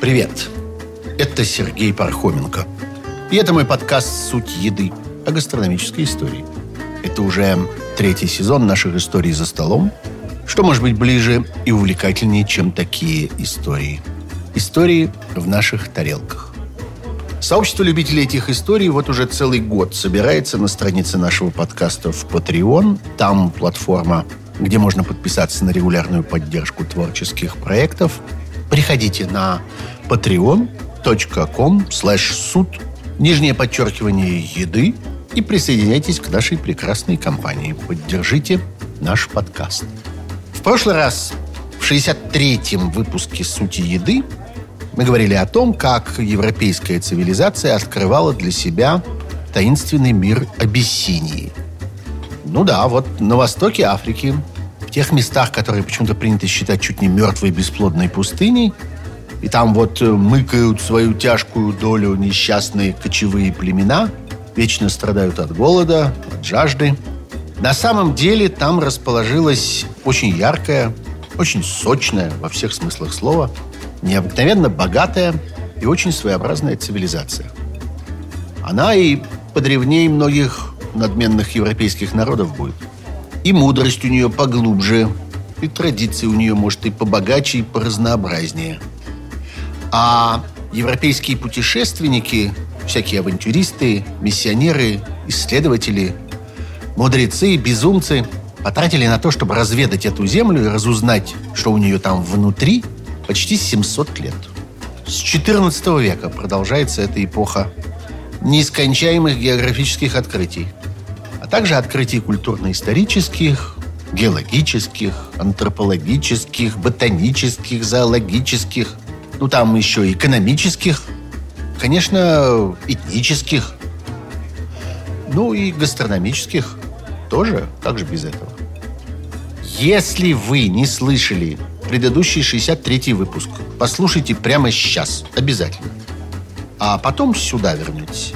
Привет! Это Сергей Пархоменко. И это мой подкаст «Суть еды» о гастрономической истории. Это уже третий сезон наших историй за столом. Что может быть ближе и увлекательнее, чем такие истории? Истории в наших тарелках. Сообщество любителей этих историй вот уже целый год собирается на странице нашего подкаста в Patreon. Там платформа, где можно подписаться на регулярную поддержку творческих проектов. Приходите на patreon.com slash суд нижнее подчеркивание еды и присоединяйтесь к нашей прекрасной компании. Поддержите наш подкаст. В прошлый раз, в 63-м выпуске «Сути еды», мы говорили о том, как европейская цивилизация открывала для себя таинственный мир Абиссинии. Ну да, вот на востоке Африки, в тех местах, которые почему-то принято считать чуть не мертвой бесплодной пустыней, и там вот э, мыкают свою тяжкую долю несчастные кочевые племена, вечно страдают от голода, от жажды. На самом деле там расположилась очень яркая, очень сочная во всех смыслах слова – необыкновенно богатая и очень своеобразная цивилизация. Она и подревнее многих надменных европейских народов будет. И мудрость у нее поглубже, и традиции у нее, может, и побогаче, и поразнообразнее. А европейские путешественники, всякие авантюристы, миссионеры, исследователи, мудрецы, безумцы потратили на то, чтобы разведать эту землю и разузнать, что у нее там внутри – почти 700 лет. С 14 века продолжается эта эпоха неискончаемых географических открытий, а также открытий культурно-исторических, геологических, антропологических, ботанических, зоологических, ну там еще экономических, конечно, этнических, ну и гастрономических тоже, как же без этого. Если вы не слышали предыдущий 63-й выпуск. Послушайте прямо сейчас, обязательно. А потом сюда вернетесь.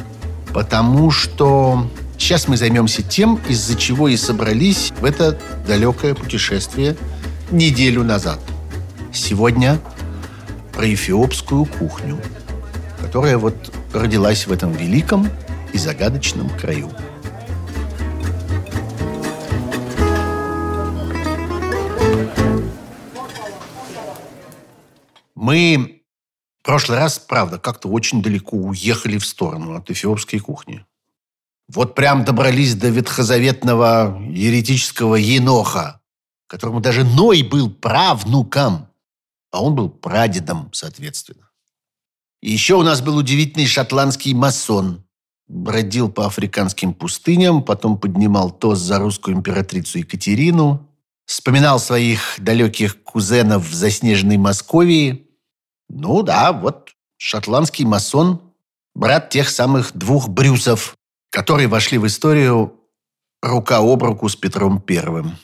Потому что сейчас мы займемся тем, из-за чего и собрались в это далекое путешествие неделю назад. Сегодня про эфиопскую кухню, которая вот родилась в этом великом и загадочном краю. Мы в прошлый раз, правда, как-то очень далеко уехали в сторону от эфиопской кухни. Вот прям добрались до ветхозаветного еретического Еноха, которому даже Ной был правнуком, а он был прадедом, соответственно. И еще у нас был удивительный шотландский масон. Бродил по африканским пустыням, потом поднимал тост за русскую императрицу Екатерину, вспоминал своих далеких кузенов в заснеженной Московии – ну да, вот шотландский масон, брат тех самых двух Брюсов, которые вошли в историю рука об руку с Петром Первым.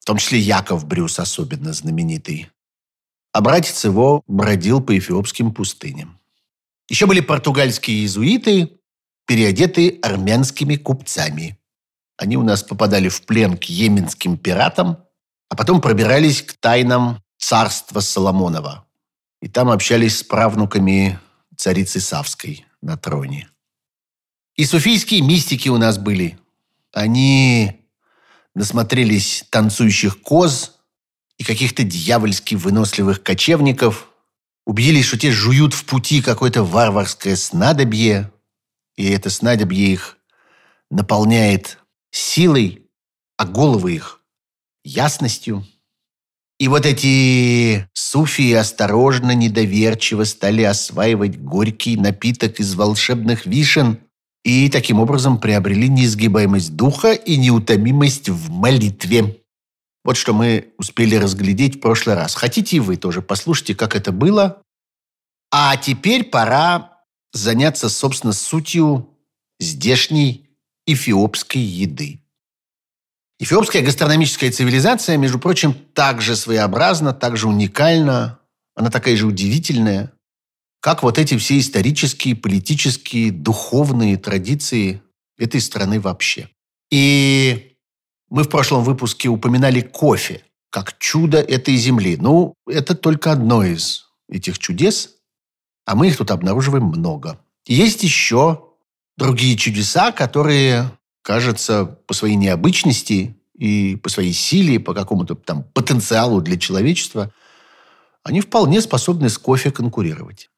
В том числе Яков Брюс особенно знаменитый. А братец его бродил по эфиопским пустыням. Еще были португальские иезуиты, переодетые армянскими купцами. Они у нас попадали в плен к йеменским пиратам, а потом пробирались к тайнам царства Соломонова – и там общались с правнуками царицы Савской на троне. И суфийские мистики у нас были. Они насмотрелись танцующих коз и каких-то дьявольски выносливых кочевников, убедились, что те жуют в пути какое-то варварское снадобье, и это снадобье их наполняет силой, а головы их ясностью – и вот эти суфии осторожно, недоверчиво стали осваивать горький напиток из волшебных вишен и таким образом приобрели неизгибаемость духа и неутомимость в молитве. Вот что мы успели разглядеть в прошлый раз. Хотите вы тоже послушайте, как это было. А теперь пора заняться, собственно, сутью здешней эфиопской еды. Эфиопская гастрономическая цивилизация, между прочим, также своеобразна, также уникальна, она такая же удивительная, как вот эти все исторические, политические, духовные традиции этой страны вообще. И мы в прошлом выпуске упоминали кофе как чудо этой земли. Ну, это только одно из этих чудес, а мы их тут обнаруживаем много. есть еще другие чудеса, которые, кажется, по своей необычности и по своей силе, по какому-то там потенциалу для человечества, они вполне способны с кофе конкурировать.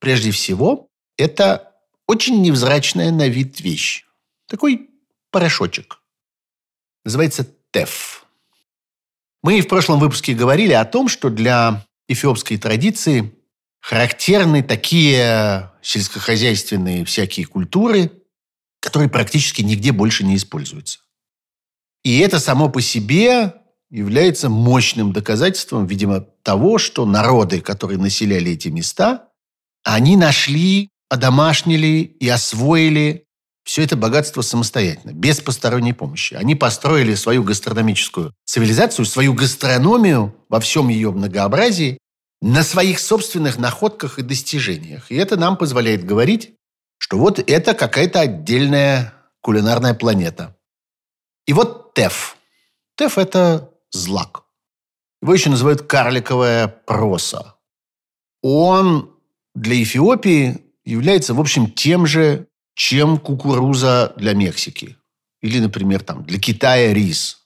Прежде всего, это очень невзрачная на вид вещь. Такой порошочек. Называется ТЭФ. Мы в прошлом выпуске говорили о том, что для эфиопской традиции характерны такие сельскохозяйственные всякие культуры, которые практически нигде больше не используются. И это само по себе является мощным доказательством, видимо, того, что народы, которые населяли эти места, они нашли, одомашнили и освоили все это богатство самостоятельно, без посторонней помощи. Они построили свою гастрономическую цивилизацию, свою гастрономию во всем ее многообразии на своих собственных находках и достижениях. И это нам позволяет говорить, что вот это какая-то отдельная кулинарная планета. И вот ТЭФ. ТЭФ – это злак. Его еще называют карликовая проса. Он для Эфиопии является, в общем, тем же, чем кукуруза для Мексики. Или, например, там, для Китая рис.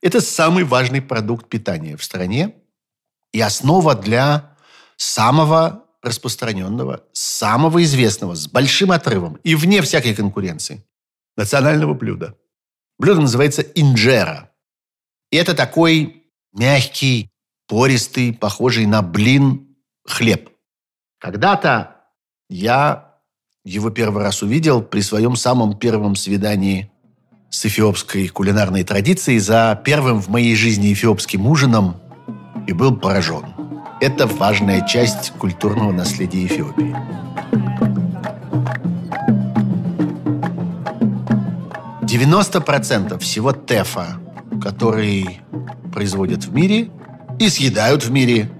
Это самый важный продукт питания в стране и основа для самого распространенного, самого известного, с большим отрывом и вне всякой конкуренции национального блюда. Блюдо называется инжера – и это такой мягкий, пористый, похожий на блин хлеб. Когда-то я его первый раз увидел при своем самом первом свидании с эфиопской кулинарной традицией за первым в моей жизни эфиопским ужином и был поражен. Это важная часть культурного наследия Эфиопии. Девяносто процентов всего тефа который производят в мире и съедают в мире.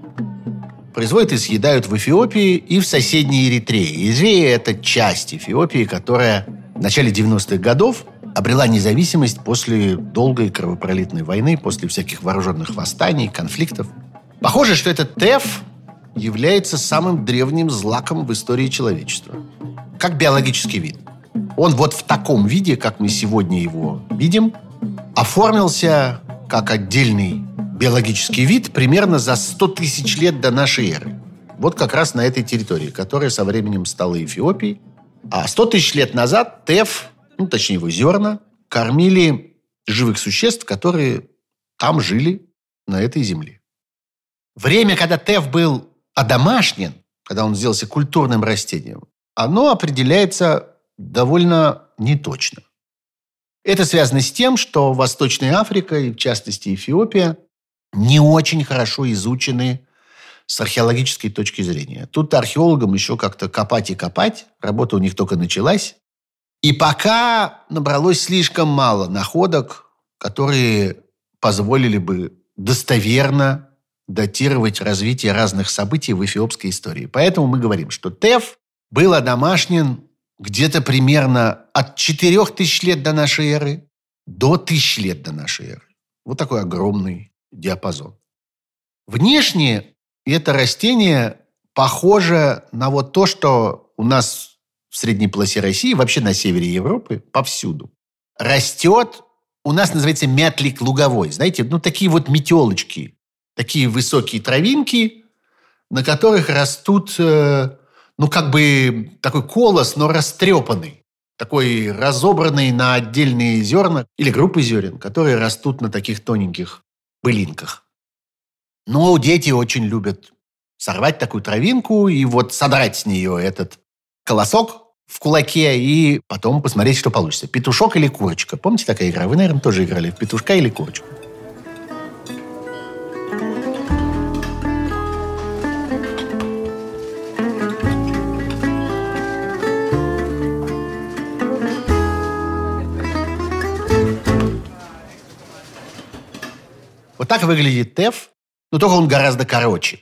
Производят и съедают в Эфиопии и в соседней Эритрее. Эритрея – это часть Эфиопии, которая в начале 90-х годов обрела независимость после долгой кровопролитной войны, после всяких вооруженных восстаний, конфликтов. Похоже, что этот ТЭФ является самым древним злаком в истории человечества. Как биологический вид. Он вот в таком виде, как мы сегодня его видим, оформился как отдельный биологический вид примерно за 100 тысяч лет до нашей эры. Вот как раз на этой территории, которая со временем стала Эфиопией. А 100 тысяч лет назад ТЭФ, ну, точнее его зерна, кормили живых существ, которые там жили, на этой земле. Время, когда ТЭФ был одомашнен, когда он сделался культурным растением, оно определяется довольно неточно. Это связано с тем, что Восточная Африка, и в частности Эфиопия, не очень хорошо изучены с археологической точки зрения. Тут археологам еще как-то копать и копать. Работа у них только началась. И пока набралось слишком мало находок, которые позволили бы достоверно датировать развитие разных событий в эфиопской истории. Поэтому мы говорим, что ТЭФ был одомашнен где-то примерно от 4000 лет до нашей эры до 1000 лет до нашей эры. Вот такой огромный диапазон. Внешне это растение похоже на вот то, что у нас в средней полосе России, вообще на севере Европы, повсюду. Растет, у нас называется мятлик луговой. Знаете, ну такие вот метелочки, такие высокие травинки, на которых растут э, ну, как бы такой колос, но растрепанный. Такой разобранный на отдельные зерна или группы зерен, которые растут на таких тоненьких былинках. Но дети очень любят сорвать такую травинку и вот содрать с нее этот колосок в кулаке и потом посмотреть, что получится. Петушок или курочка. Помните такая игра? Вы, наверное, тоже играли в петушка или курочку. Вот так выглядит ТЭФ, но только он гораздо короче.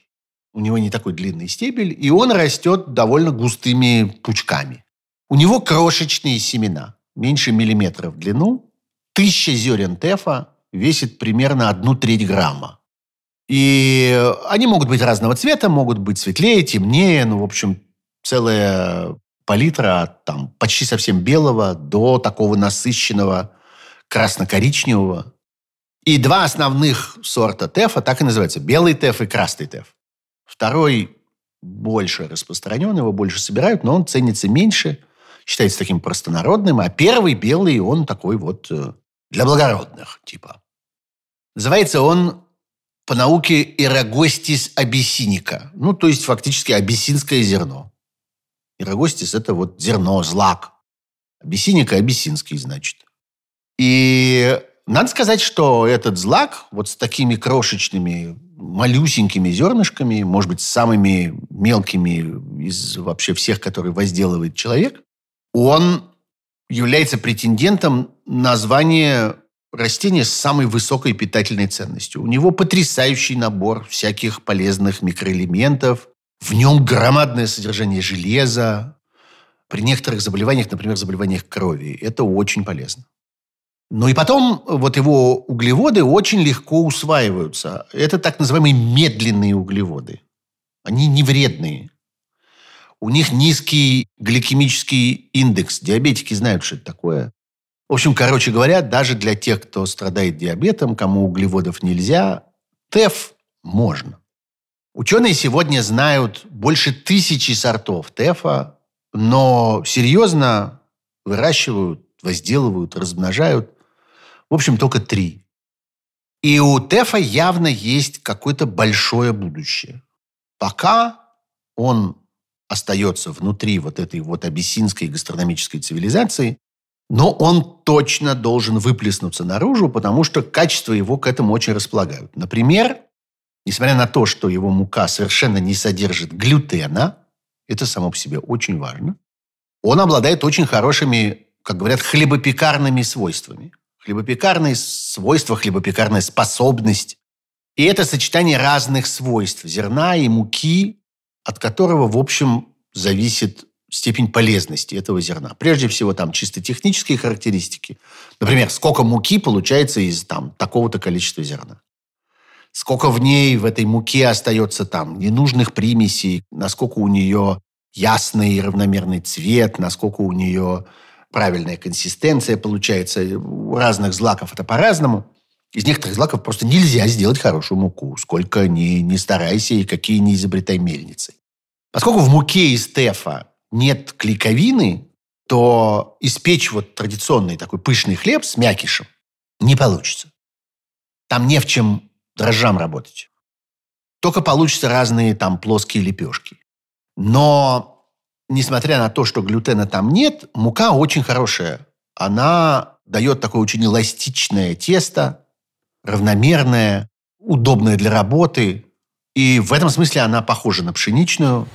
У него не такой длинный стебель, и он растет довольно густыми пучками. У него крошечные семена. меньше миллиметра в длину. Тысяча зерен ТЭФа весит примерно одну треть грамма. И они могут быть разного цвета, могут быть светлее, темнее, ну, в общем, целая палитра от там, почти совсем белого до такого насыщенного красно-коричневого. И два основных сорта ТЭФа так и называются. Белый ТЭФ и красный ТЭФ. Второй больше распространен, его больше собирают, но он ценится меньше, считается таким простонародным. А первый белый, он такой вот э, для благородных типа. Называется он по науке Ирагостис абиссиника. Ну, то есть фактически абиссинское зерно. Ирагостис – это вот зерно, злак. Абиссиника – абиссинский, значит. И надо сказать, что этот злак вот с такими крошечными, малюсенькими зернышками, может быть, самыми мелкими из вообще всех, которые возделывает человек, он является претендентом на звание растения с самой высокой питательной ценностью. У него потрясающий набор всяких полезных микроэлементов. В нем громадное содержание железа. При некоторых заболеваниях, например, заболеваниях крови, это очень полезно. Ну и потом вот его углеводы очень легко усваиваются. Это так называемые медленные углеводы. Они не вредные. У них низкий гликемический индекс. Диабетики знают, что это такое. В общем, короче говоря, даже для тех, кто страдает диабетом, кому углеводов нельзя, ТЭФ можно. Ученые сегодня знают больше тысячи сортов ТЭФа, но серьезно выращивают, возделывают, размножают в общем, только три. И у ТЭФа явно есть какое-то большое будущее. Пока он остается внутри вот этой вот абиссинской гастрономической цивилизации, но он точно должен выплеснуться наружу, потому что качества его к этому очень располагают. Например, несмотря на то, что его мука совершенно не содержит глютена, это само по себе очень важно, он обладает очень хорошими, как говорят, хлебопекарными свойствами хлебопекарные свойства, хлебопекарная способность. И это сочетание разных свойств зерна и муки, от которого, в общем, зависит степень полезности этого зерна. Прежде всего, там чисто технические характеристики. Например, сколько муки получается из там, такого-то количества зерна. Сколько в ней, в этой муке остается там ненужных примесей, насколько у нее ясный и равномерный цвет, насколько у нее правильная консистенция получается. У разных злаков это по-разному. Из некоторых злаков просто нельзя сделать хорошую муку, сколько ни, ни старайся и какие ни изобретай мельницы. Поскольку в муке из тефа нет клейковины, то испечь вот традиционный такой пышный хлеб с мякишем не получится. Там не в чем дрожжам работать. Только получатся разные там плоские лепешки. Но несмотря на то, что глютена там нет, мука очень хорошая. Она дает такое очень эластичное тесто, равномерное, удобное для работы. И в этом смысле она похожа на пшеничную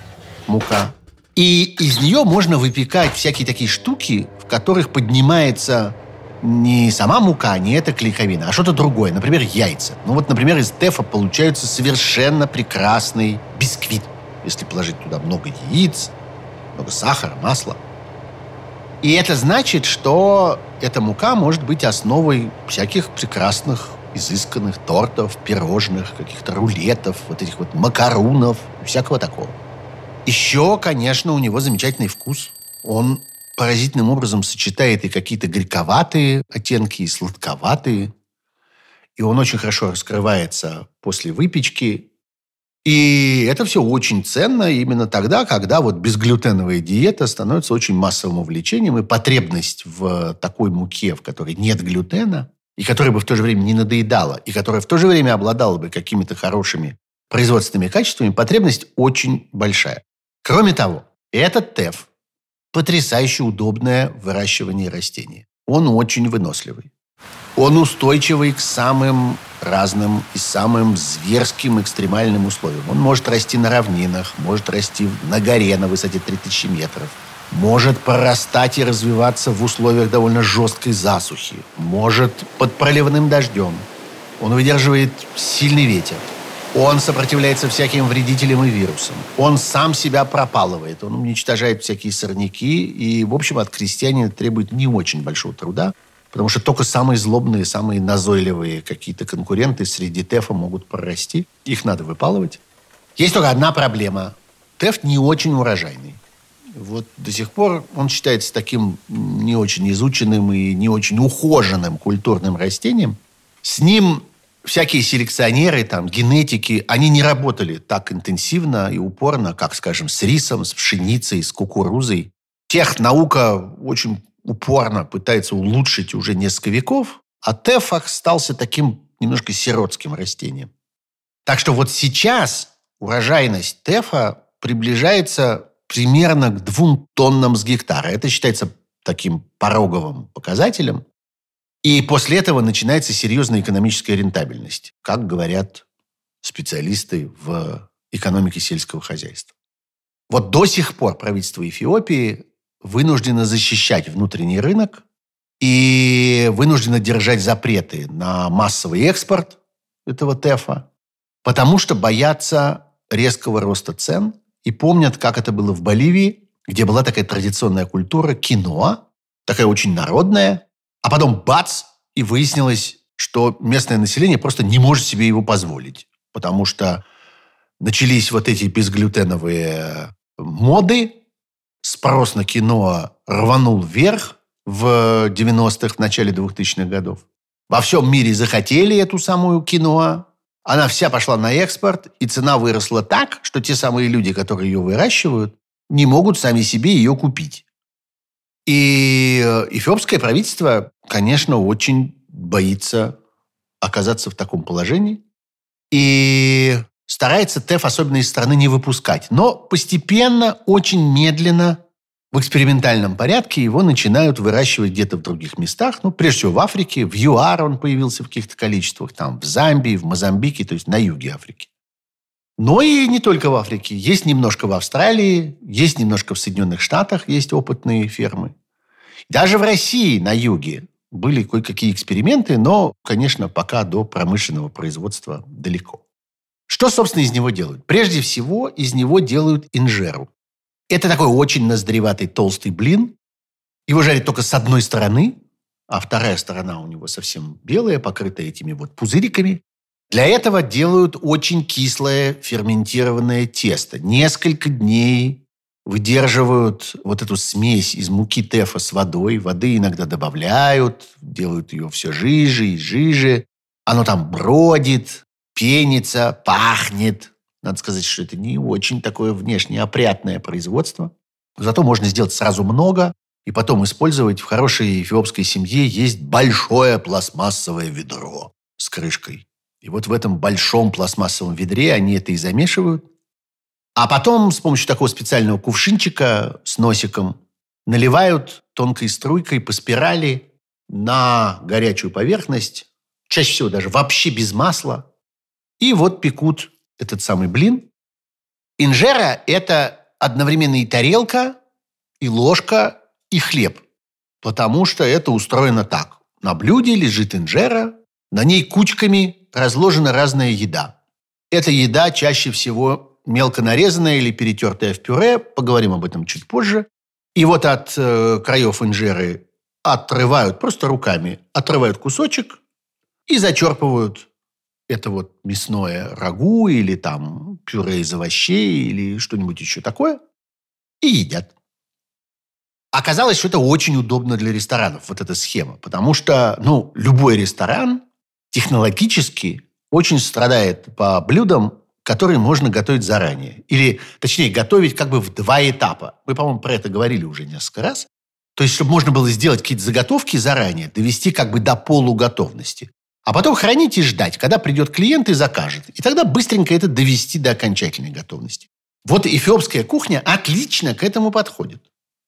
мука. И из нее можно выпекать всякие такие штуки, в которых поднимается не сама мука, не эта клейковина, а что-то другое. Например, яйца. Ну вот, например, из тефа получается совершенно прекрасный бисквит. Если положить туда много яиц, много сахара, масла. И это значит, что эта мука может быть основой всяких прекрасных, изысканных тортов, пирожных, каких-то рулетов, вот этих вот макарунов, всякого такого. Еще, конечно, у него замечательный вкус. Он поразительным образом сочетает и какие-то горьковатые оттенки, и сладковатые. И он очень хорошо раскрывается после выпечки. И это все очень ценно именно тогда, когда вот безглютеновая диета становится очень массовым увлечением, и потребность в такой муке, в которой нет глютена, и которая бы в то же время не надоедала, и которая в то же время обладала бы какими-то хорошими производственными качествами, потребность очень большая. Кроме того, этот ТЭФ – потрясающе удобное в выращивании растений. Он очень выносливый. Он устойчивый к самым разным и самым зверским экстремальным условиям. Он может расти на равнинах, может расти на горе на высоте 3000 метров, может прорастать и развиваться в условиях довольно жесткой засухи, может под проливным дождем. Он выдерживает сильный ветер. Он сопротивляется всяким вредителям и вирусам. Он сам себя пропалывает. Он уничтожает всякие сорняки. И, в общем, от крестьянина требует не очень большого труда. Потому что только самые злобные, самые назойливые какие-то конкуренты среди ТЭФа могут прорасти. Их надо выпалывать. Есть только одна проблема. ТЭФ не очень урожайный. Вот до сих пор он считается таким не очень изученным и не очень ухоженным культурным растением. С ним всякие селекционеры, там, генетики, они не работали так интенсивно и упорно, как, скажем, с рисом, с пшеницей, с кукурузой. Технаука очень упорно пытается улучшить уже несколько веков, а тефах стался таким немножко сиротским растением. Так что вот сейчас урожайность тефа приближается примерно к двум тоннам с гектара. Это считается таким пороговым показателем. И после этого начинается серьезная экономическая рентабельность, как говорят специалисты в экономике сельского хозяйства. Вот до сих пор правительство Эфиопии вынуждено защищать внутренний рынок и вынуждено держать запреты на массовый экспорт этого ТЭФа, потому что боятся резкого роста цен и помнят, как это было в Боливии, где была такая традиционная культура киноа, такая очень народная, а потом бац, и выяснилось, что местное население просто не может себе его позволить. Потому что начались вот эти безглютеновые моды, спрос на кино рванул вверх в 90-х, в начале 2000-х годов. Во всем мире захотели эту самую кино. Она вся пошла на экспорт, и цена выросла так, что те самые люди, которые ее выращивают, не могут сами себе ее купить. И э, эфиопское правительство, конечно, очень боится оказаться в таком положении. И старается ТЭФ, особенно из страны, не выпускать. Но постепенно, очень медленно, в экспериментальном порядке его начинают выращивать где-то в других местах. Ну, прежде всего в Африке. В ЮАР он появился в каких-то количествах. Там в Замбии, в Мозамбике, то есть на юге Африки. Но и не только в Африке. Есть немножко в Австралии, есть немножко в Соединенных Штатах, есть опытные фермы. Даже в России на юге были кое-какие эксперименты, но, конечно, пока до промышленного производства далеко. Что, собственно, из него делают? Прежде всего, из него делают инжеру. Это такой очень ноздреватый толстый блин. Его жарят только с одной стороны, а вторая сторона у него совсем белая, покрытая этими вот пузыриками. Для этого делают очень кислое ферментированное тесто. Несколько дней выдерживают вот эту смесь из муки тефа с водой. Воды иногда добавляют, делают ее все жиже и жиже. Оно там бродит, пенится, пахнет. Надо сказать, что это не очень такое внешне опрятное производство. Зато можно сделать сразу много и потом использовать в хорошей эфиопской семье есть большое пластмассовое ведро с крышкой. И вот в этом большом пластмассовом ведре они это и замешивают. А потом с помощью такого специального кувшинчика с носиком наливают тонкой струйкой по спирали на горячую поверхность, чаще всего даже вообще без масла. И вот пекут этот самый блин. Инжера – это одновременно и тарелка, и ложка, и хлеб. Потому что это устроено так. На блюде лежит инжера, на ней кучками разложена разная еда. Эта еда чаще всего мелко нарезанная или перетертая в пюре. Поговорим об этом чуть позже. И вот от э, краев инжеры отрывают просто руками, отрывают кусочек и зачерпывают это вот мясное рагу или там пюре из овощей или что-нибудь еще такое, и едят. Оказалось, что это очень удобно для ресторанов, вот эта схема, потому что, ну, любой ресторан технологически очень страдает по блюдам, которые можно готовить заранее. Или, точнее, готовить как бы в два этапа. Мы, по-моему, про это говорили уже несколько раз. То есть, чтобы можно было сделать какие-то заготовки заранее, довести как бы до полуготовности. А потом хранить и ждать, когда придет клиент и закажет. И тогда быстренько это довести до окончательной готовности. Вот эфиопская кухня отлично к этому подходит.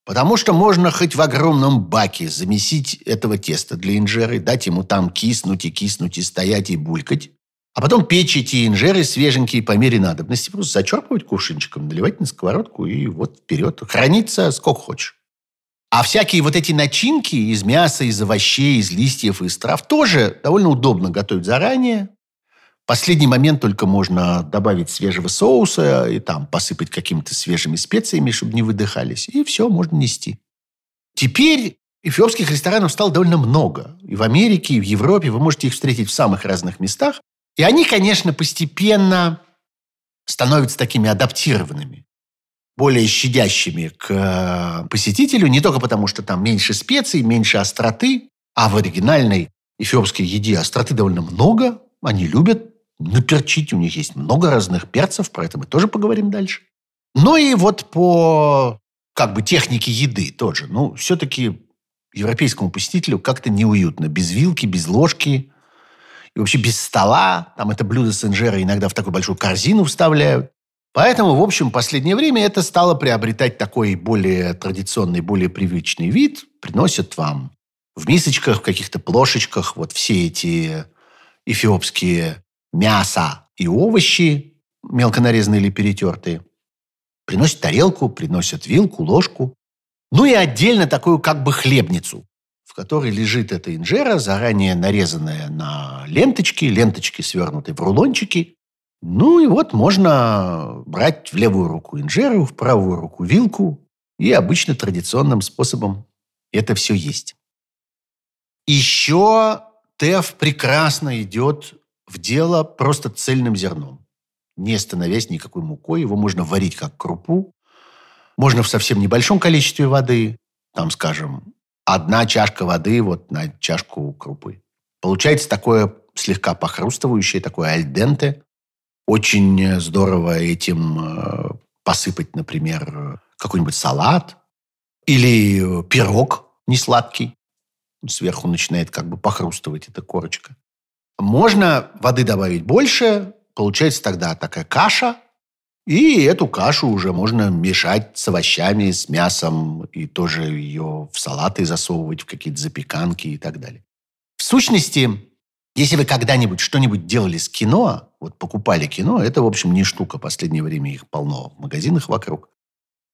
Потому что можно хоть в огромном баке замесить этого теста для инжеры, дать ему там киснуть и киснуть, и стоять, и булькать. А потом печь эти инжеры свеженькие по мере надобности. Просто зачерпывать кувшинчиком, наливать на сковородку и вот вперед. Хранится сколько хочешь. А всякие вот эти начинки из мяса, из овощей, из листьев, из трав тоже довольно удобно готовить заранее. последний момент только можно добавить свежего соуса и там посыпать какими-то свежими специями, чтобы не выдыхались. И все, можно нести. Теперь эфиопских ресторанов стало довольно много. И в Америке, и в Европе. Вы можете их встретить в самых разных местах. И они, конечно, постепенно становятся такими адаптированными более щадящими к э, посетителю, не только потому, что там меньше специй, меньше остроты, а в оригинальной эфиопской еде остроты довольно много, они любят наперчить, у них есть много разных перцев, про это мы тоже поговорим дальше. Ну и вот по как бы технике еды тоже. Ну, все-таки европейскому посетителю как-то неуютно. Без вилки, без ложки и вообще без стола. Там это блюдо с инжерой иногда в такую большую корзину вставляют. Поэтому, в общем, в последнее время это стало приобретать такой более традиционный, более привычный вид. Приносят вам в мисочках, в каких-то плошечках вот все эти эфиопские мясо и овощи, мелко нарезанные или перетертые. Приносят тарелку, приносят вилку, ложку. Ну и отдельно такую как бы хлебницу, в которой лежит эта инжера, заранее нарезанная на ленточки, ленточки свернуты в рулончики. Ну и вот можно брать в левую руку инжеру, в правую руку вилку, и обычно традиционным способом это все есть. Еще ТЭФ прекрасно идет в дело просто цельным зерном, не становясь никакой мукой. Его можно варить как крупу. Можно в совсем небольшом количестве воды, там, скажем, одна чашка воды вот на чашку крупы. Получается такое слегка похрустывающее, такое альденте, очень здорово этим э, посыпать, например, какой-нибудь салат или пирог несладкий. Сверху начинает как бы похрустывать эта корочка. Можно воды добавить больше, получается тогда такая каша, и эту кашу уже можно мешать с овощами, с мясом, и тоже ее в салаты засовывать, в какие-то запеканки и так далее. В сущности, если вы когда-нибудь что-нибудь делали с кино, вот покупали кино, это, в общем, не штука. Последнее время их полно в магазинах вокруг.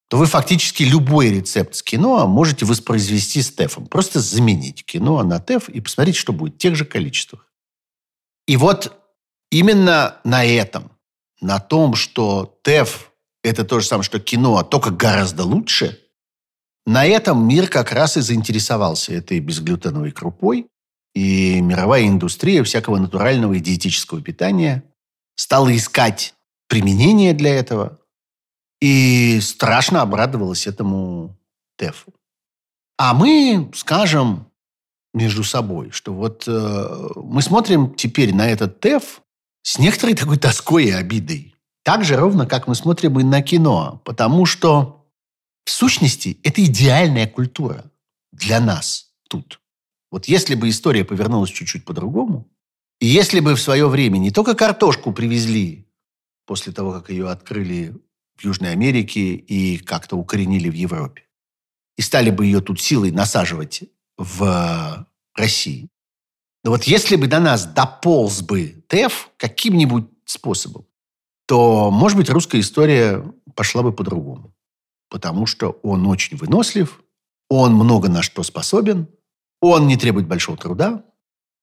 То вы фактически любой рецепт с кино можете воспроизвести с ТЭФом. Просто заменить кино на ТЭФ и посмотреть, что будет в тех же количествах. И вот именно на этом, на том, что ТЭФ – это то же самое, что кино, а только гораздо лучше, на этом мир как раз и заинтересовался этой безглютеновой крупой. И мировая индустрия всякого натурального и диетического питания стала искать применение для этого и страшно обрадовалась этому ТЭФу. А мы скажем между собой, что вот э, мы смотрим теперь на этот ТЭФ с некоторой такой тоской и обидой. Так же ровно, как мы смотрим и на кино. Потому что в сущности это идеальная культура для нас тут. Вот если бы история повернулась чуть-чуть по-другому, и если бы в свое время не только картошку привезли после того, как ее открыли в Южной Америке и как-то укоренили в Европе, и стали бы ее тут силой насаживать в России. Но вот если бы до нас дополз бы ТЭФ каким-нибудь способом, то, может быть, русская история пошла бы по-другому. Потому что он очень вынослив, он много на что способен, он не требует большого труда.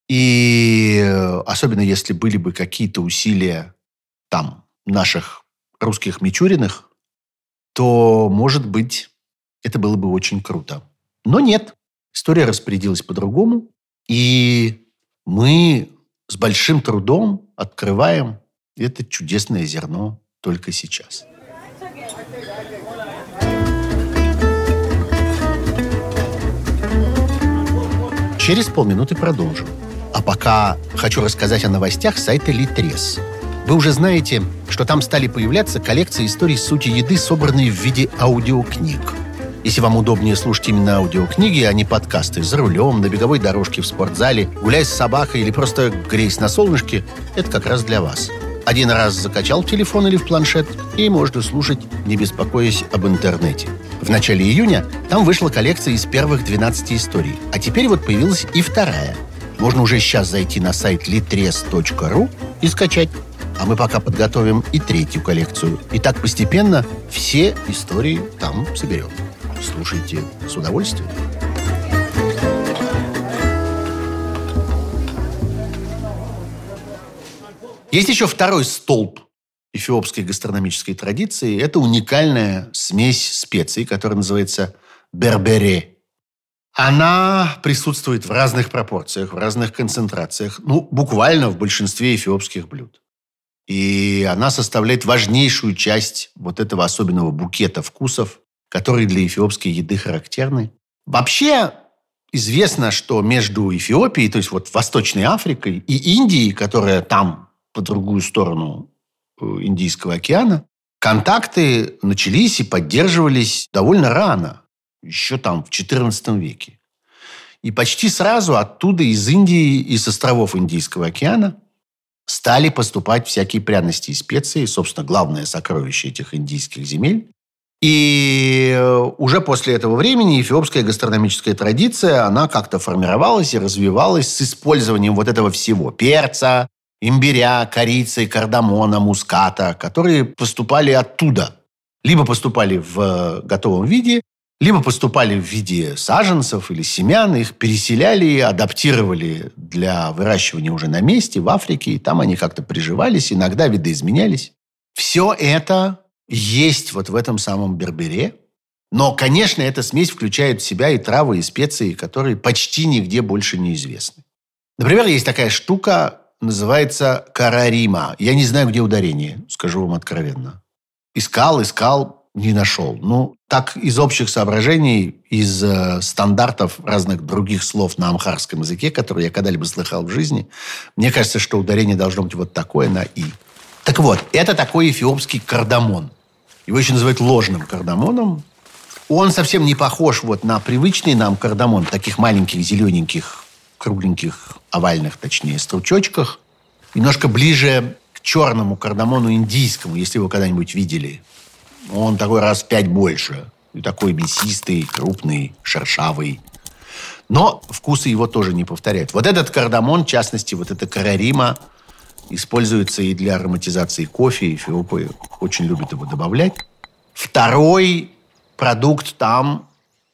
И особенно если были бы какие-то усилия там наших русских Мичуриных, то, может быть, это было бы очень круто. Но нет. История распорядилась по-другому. И мы с большим трудом открываем это чудесное зерно только сейчас. Через полминуты продолжим. А пока хочу рассказать о новостях сайта Литрес. Вы уже знаете, что там стали появляться коллекции историй сути еды, собранные в виде аудиокниг. Если вам удобнее слушать именно аудиокниги, а не подкасты за рулем, на беговой дорожке, в спортзале, гуляя с собакой или просто греясь на солнышке, это как раз для вас. Один раз закачал в телефон или в планшет, и можно слушать, не беспокоясь об интернете. В начале июня там вышла коллекция из первых 12 историй. А теперь вот появилась и вторая. Можно уже сейчас зайти на сайт litres.ru и скачать. А мы пока подготовим и третью коллекцию. И так постепенно все истории там соберем. Слушайте с удовольствием. Есть еще второй столб эфиопской гастрономической традиции. Это уникальная смесь специй, которая называется бербере. Она присутствует в разных пропорциях, в разных концентрациях, ну, буквально в большинстве эфиопских блюд. И она составляет важнейшую часть вот этого особенного букета вкусов, которые для эфиопской еды характерны. Вообще известно, что между Эфиопией, то есть вот Восточной Африкой, и Индией, которая там по другую сторону э, Индийского океана, контакты начались и поддерживались довольно рано, еще там в XIV веке. И почти сразу оттуда, из Индии и с островов Индийского океана, стали поступать всякие пряности и специи, собственно, главное сокровище этих индийских земель. И э, уже после этого времени эфиопская гастрономическая традиция, она как-то формировалась и развивалась с использованием вот этого всего. Перца, имбиря, корицы, кардамона, муската, которые поступали оттуда. Либо поступали в э, готовом виде, либо поступали в виде саженцев или семян, их переселяли, адаптировали для выращивания уже на месте в Африке, и там они как-то приживались, иногда видоизменялись. Все это есть вот в этом самом бербере, но, конечно, эта смесь включает в себя и травы, и специи, которые почти нигде больше не известны. Например, есть такая штука, называется карарима. Я не знаю, где ударение, скажу вам откровенно. Искал, искал, не нашел. Ну, так из общих соображений, из э, стандартов разных других слов на амхарском языке, которые я когда-либо слыхал в жизни, мне кажется, что ударение должно быть вот такое на «и». Так вот, это такой эфиопский кардамон. Его еще называют ложным кардамоном. Он совсем не похож вот на привычный нам кардамон, таких маленьких, зелененьких, кругленьких, овальных, точнее, стручочках. Немножко ближе к черному кардамону индийскому, если вы когда-нибудь видели. Он такой раз в пять больше. И такой мясистый, крупный, шершавый. Но вкусы его тоже не повторяют. Вот этот кардамон, в частности, вот эта карарима, используется и для ароматизации кофе. Эфиопы очень любят его добавлять. Второй продукт там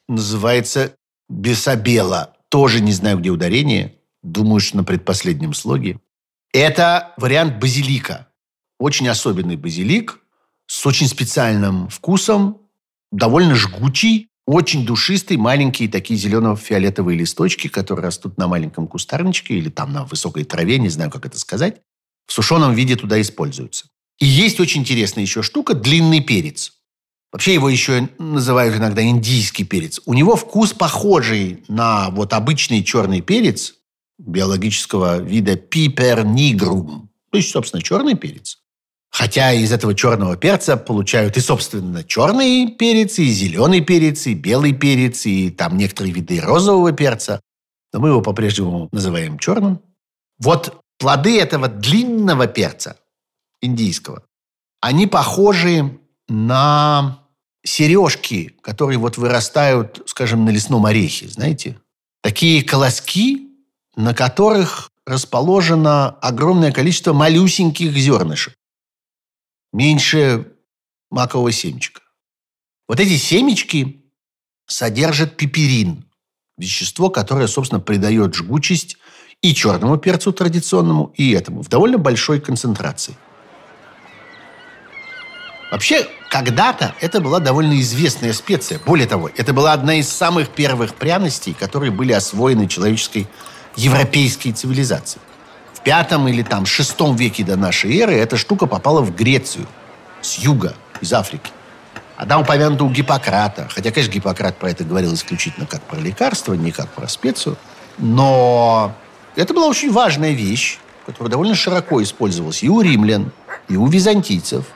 называется бесабела. Тоже не знаю, где ударение. Думаю, что на предпоследнем слоге. Это вариант базилика. Очень особенный базилик с очень специальным вкусом, довольно жгучий, очень душистый, маленькие такие зелено-фиолетовые листочки, которые растут на маленьком кустарничке или там на высокой траве, не знаю, как это сказать, в сушеном виде туда используются. И есть очень интересная еще штука – длинный перец. Вообще его еще называют иногда индийский перец. У него вкус похожий на вот обычный черный перец биологического вида пипер нигрум. То есть, собственно, черный перец. Хотя из этого черного перца получают и, собственно, черный перец, и зеленый перец, и белый перец, и там некоторые виды розового перца. Но мы его по-прежнему называем черным. Вот плоды этого длинного перца, индийского, они похожи на сережки, которые вот вырастают, скажем, на лесном орехе, знаете? Такие колоски, на которых расположено огромное количество малюсеньких зернышек меньше макового семечка. Вот эти семечки содержат пеперин, вещество, которое, собственно, придает жгучесть и черному перцу традиционному, и этому в довольно большой концентрации. Вообще, когда-то это была довольно известная специя. Более того, это была одна из самых первых пряностей, которые были освоены человеческой европейской цивилизацией пятом или там шестом веке до нашей эры эта штука попала в Грецию с юга, из Африки. А там упомянута у Гиппократа. Хотя, конечно, Гиппократ про это говорил исключительно как про лекарство, не как про специю. Но это была очень важная вещь, которая довольно широко использовалась и у римлян, и у византийцев,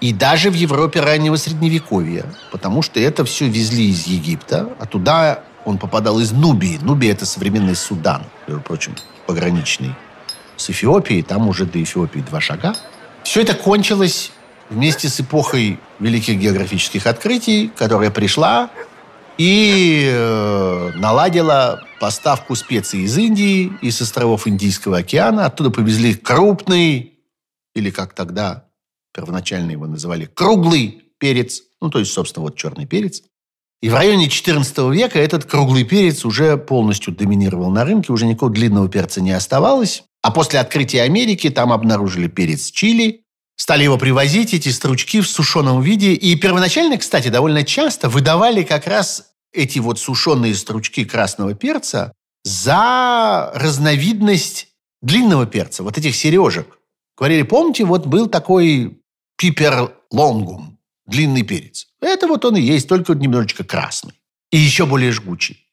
и даже в Европе раннего Средневековья. Потому что это все везли из Египта, а туда он попадал из Нубии. Нубия – это современный Судан, между прочим, пограничный с Эфиопией, там уже до Эфиопии два шага. Все это кончилось вместе с эпохой великих географических открытий, которая пришла и э, наладила поставку специй из Индии, из островов Индийского океана. Оттуда повезли крупный, или как тогда первоначально его называли, круглый перец. Ну, то есть, собственно, вот черный перец. И в районе XIV века этот круглый перец уже полностью доминировал на рынке, уже никакого длинного перца не оставалось. А после открытия Америки там обнаружили перец чили, стали его привозить, эти стручки в сушеном виде. И первоначально, кстати, довольно часто выдавали как раз эти вот сушеные стручки красного перца за разновидность длинного перца, вот этих сережек. Говорили, помните, вот был такой пипер лонгум, длинный перец. Это вот он и есть, только немножечко красный. И еще более жгучий.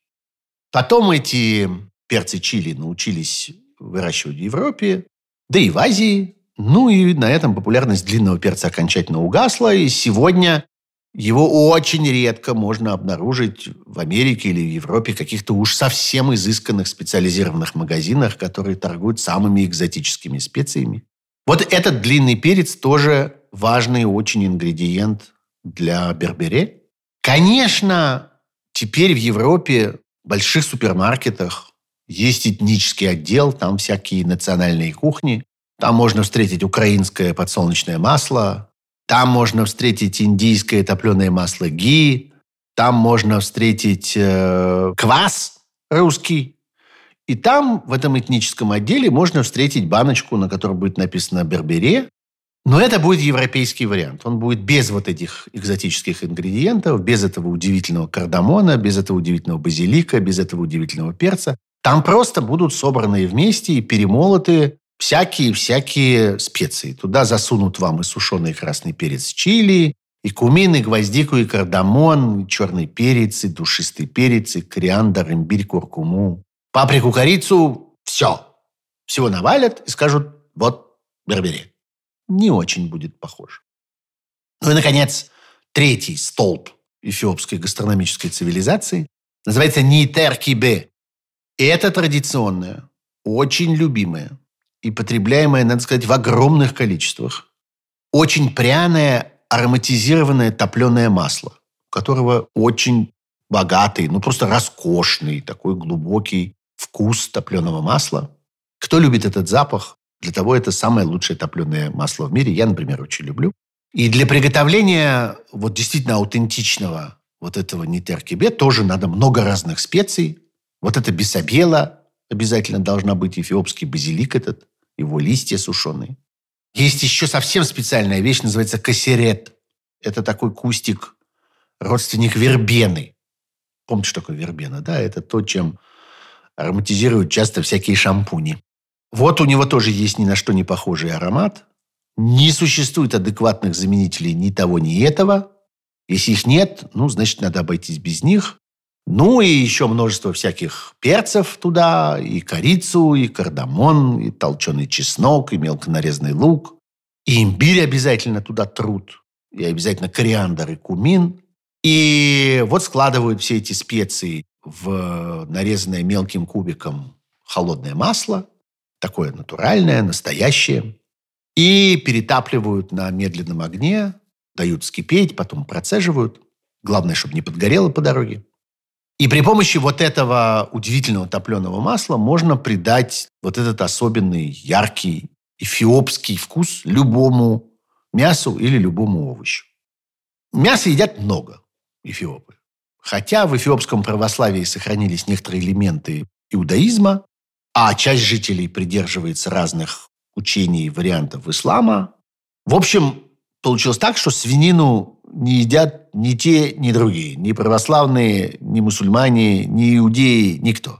Потом эти перцы чили научились выращивать в Европе, да и в Азии. Ну и на этом популярность длинного перца окончательно угасла. И сегодня его очень редко можно обнаружить в Америке или в Европе каких-то уж совсем изысканных специализированных магазинах, которые торгуют самыми экзотическими специями. Вот этот длинный перец тоже важный очень ингредиент для бербере. Конечно, теперь в Европе в больших супермаркетах есть этнический отдел, там всякие национальные кухни. Там можно встретить украинское подсолнечное масло, там можно встретить индийское топленое масло ги, там можно встретить э, квас русский. И там, в этом этническом отделе, можно встретить баночку, на которой будет написано «Бербере», но это будет европейский вариант. Он будет без вот этих экзотических ингредиентов, без этого удивительного кардамона, без этого удивительного базилика, без этого удивительного перца. Там просто будут собраны вместе и перемолоты всякие-всякие специи. Туда засунут вам и сушеный красный перец чили, и кумин, и гвоздику, и кардамон, и черный перец, и душистый перец, и кориандр, имбирь, куркуму. Паприку, корицу – все. Всего навалят и скажут «вот бербери» не очень будет похож. Ну и, наконец, третий столб эфиопской гастрономической цивилизации называется нейтеркибе. И это традиционное, очень любимое и потребляемое, надо сказать, в огромных количествах, очень пряное, ароматизированное топленое масло, у которого очень богатый, ну просто роскошный, такой глубокий вкус топленого масла. Кто любит этот запах, для того это самое лучшее топленое масло в мире. Я, например, очень люблю. И для приготовления вот действительно аутентичного вот этого нетеркибе тоже надо много разных специй. Вот это бисабела обязательно должна быть, эфиопский базилик этот, его листья сушеные. Есть еще совсем специальная вещь, называется кассерет. Это такой кустик, родственник вербены. Помните, что такое вербена? Да, это то, чем ароматизируют часто всякие шампуни. Вот у него тоже есть ни на что не похожий аромат. Не существует адекватных заменителей ни того, ни этого. Если их нет, ну, значит, надо обойтись без них. Ну, и еще множество всяких перцев туда, и корицу, и кардамон, и толченый чеснок, и мелко нарезанный лук. И имбирь обязательно туда трут. И обязательно кориандр и кумин. И вот складывают все эти специи в нарезанное мелким кубиком холодное масло – такое натуральное, настоящее, и перетапливают на медленном огне, дают скипеть, потом процеживают. Главное, чтобы не подгорело по дороге. И при помощи вот этого удивительного топленого масла можно придать вот этот особенный, яркий, эфиопский вкус любому мясу или любому овощу. Мяса едят много эфиопы. Хотя в эфиопском православии сохранились некоторые элементы иудаизма, а часть жителей придерживается разных учений и вариантов ислама. В общем, получилось так, что свинину не едят ни те, ни другие. Ни православные, ни мусульмане, ни иудеи, никто.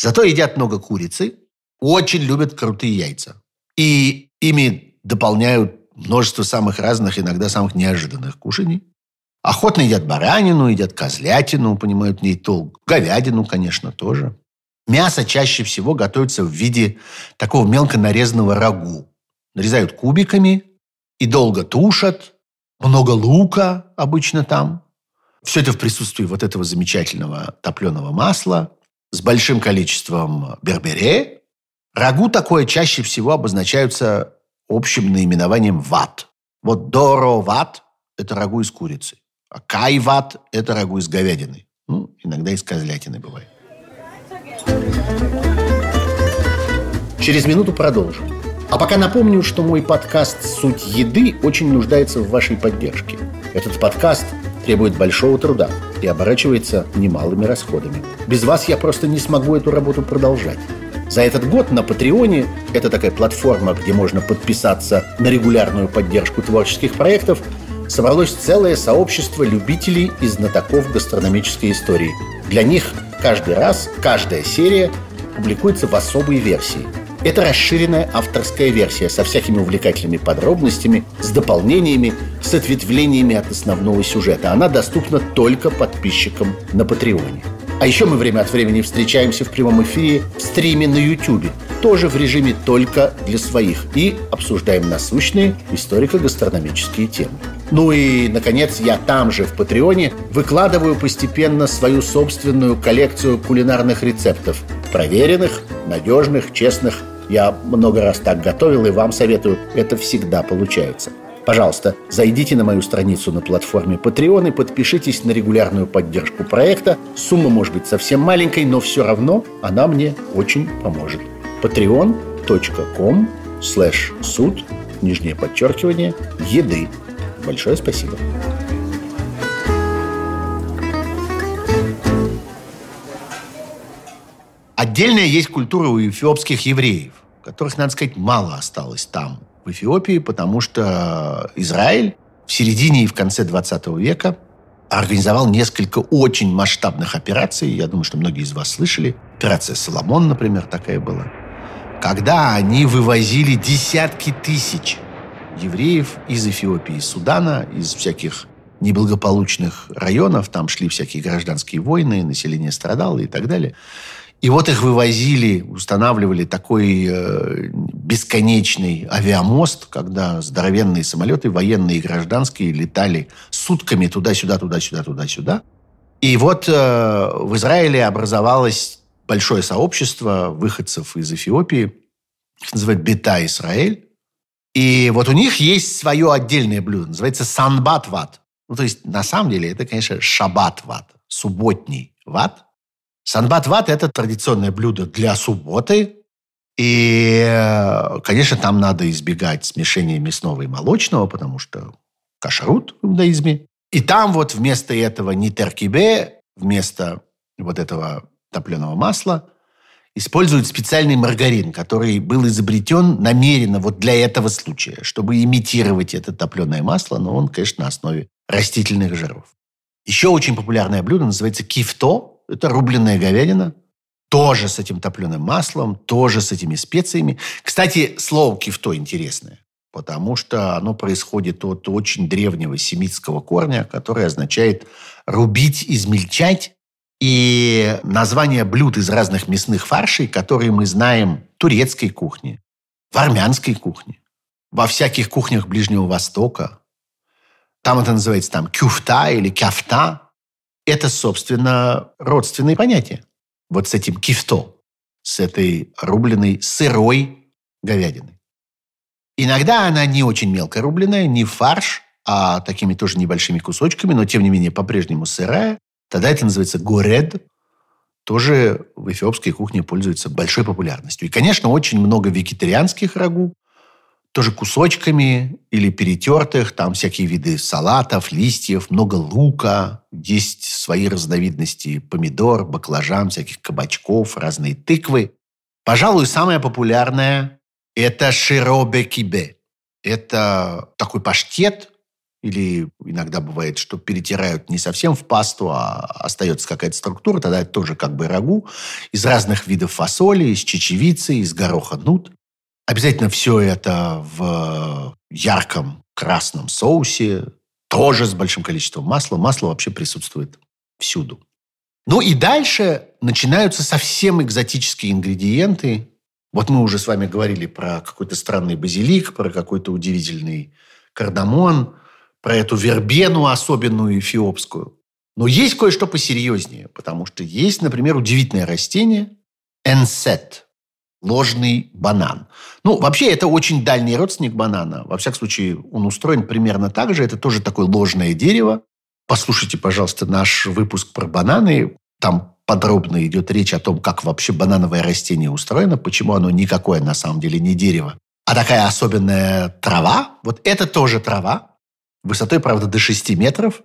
Зато едят много курицы, очень любят крутые яйца. И ими дополняют множество самых разных, иногда самых неожиданных кушаний. Охотно едят баранину, едят козлятину, понимают в ней толк. Говядину, конечно, тоже. Мясо чаще всего готовится в виде такого мелко нарезанного рагу. Нарезают кубиками и долго тушат. Много лука обычно там. Все это в присутствии вот этого замечательного топленого масла с большим количеством бербере. Рагу такое чаще всего обозначаются общим наименованием ват. Вот доро ват – это рагу из курицы. А кайват – это рагу из говядины. Ну, иногда из козлятины бывает. Через минуту продолжим. А пока напомню, что мой подкаст «Суть еды» очень нуждается в вашей поддержке. Этот подкаст требует большого труда и оборачивается немалыми расходами. Без вас я просто не смогу эту работу продолжать. За этот год на Патреоне, это такая платформа, где можно подписаться на регулярную поддержку творческих проектов, собралось целое сообщество любителей и знатоков гастрономической истории. Для них каждый раз, каждая серия публикуется в особой версии. Это расширенная авторская версия со всякими увлекательными подробностями, с дополнениями, с ответвлениями от основного сюжета. Она доступна только подписчикам на Патреоне. А еще мы время от времени встречаемся в прямом эфире в стриме на YouTube, тоже в режиме только для своих, и обсуждаем насущные историко-гастрономические темы. Ну и, наконец, я там же, в Патреоне, выкладываю постепенно свою собственную коллекцию кулинарных рецептов. Проверенных, надежных, честных. Я много раз так готовил и вам советую. Это всегда получается. Пожалуйста, зайдите на мою страницу на платформе Patreon и подпишитесь на регулярную поддержку проекта. Сумма может быть совсем маленькой, но все равно она мне очень поможет. patreon.com слэш суд, нижнее подчеркивание, еды. Большое спасибо. Отдельная есть культура у эфиопских евреев, которых, надо сказать, мало осталось там, в Эфиопии, потому что Израиль в середине и в конце 20 века организовал несколько очень масштабных операций. Я думаю, что многие из вас слышали. Операция «Соломон», например, такая была. Когда они вывозили десятки тысяч евреев из Эфиопии, из Судана, из всяких неблагополучных районов. Там шли всякие гражданские войны, население страдало и так далее. И вот их вывозили, устанавливали такой э, бесконечный авиамост, когда здоровенные самолеты, военные и гражданские, летали сутками туда-сюда, туда-сюда, туда-сюда. И вот э, в Израиле образовалось большое сообщество выходцев из Эфиопии, их называют Бета Израиль. И вот у них есть свое отдельное блюдо, называется санбат ват. Ну, то есть, на самом деле, это, конечно, шаббат ват, субботний ват – Санбат-ват – это традиционное блюдо для субботы. И, конечно, там надо избегать смешения мясного и молочного, потому что кашарут в иудаизме. И там вот вместо этого не теркибе, вместо вот этого топленого масла используют специальный маргарин, который был изобретен намеренно вот для этого случая, чтобы имитировать это топленое масло, но он, конечно, на основе растительных жиров. Еще очень популярное блюдо называется кифто, это рубленная говядина, тоже с этим топленым маслом, тоже с этими специями. Кстати, слово кифто интересное, потому что оно происходит от очень древнего семитского корня, который означает рубить, измельчать. И название блюд из разных мясных фаршей, которые мы знаем в турецкой кухне, в армянской кухне, во всяких кухнях Ближнего Востока. Там это называется там кюфта или кяфта это, собственно, родственные понятия. Вот с этим кифто, с этой рубленой сырой говядиной. Иногда она не очень мелко рубленая, не фарш, а такими тоже небольшими кусочками, но тем не менее по-прежнему сырая. Тогда это называется горед. Тоже в эфиопской кухне пользуется большой популярностью. И, конечно, очень много вегетарианских рагу, тоже кусочками или перетертых, там всякие виды салатов, листьев, много лука, есть свои разновидности помидор, баклажан, всяких кабачков, разные тыквы. Пожалуй, самое популярное – это широбе-кибе. Это такой паштет, или иногда бывает, что перетирают не совсем в пасту, а остается какая-то структура, тогда это тоже как бы рагу из разных видов фасоли, из чечевицы, из гороха нут. Обязательно все это в ярком красном соусе, тоже с большим количеством масла. Масло вообще присутствует всюду. Ну и дальше начинаются совсем экзотические ингредиенты. Вот мы уже с вами говорили про какой-то странный базилик, про какой-то удивительный кардамон, про эту вербену особенную эфиопскую. Но есть кое-что посерьезнее, потому что есть, например, удивительное растение – энсет – ложный банан. Ну, вообще, это очень дальний родственник банана. Во всяком случае, он устроен примерно так же. Это тоже такое ложное дерево. Послушайте, пожалуйста, наш выпуск про бананы. Там подробно идет речь о том, как вообще банановое растение устроено, почему оно никакое на самом деле не дерево, а такая особенная трава. Вот это тоже трава, высотой, правда, до 6 метров.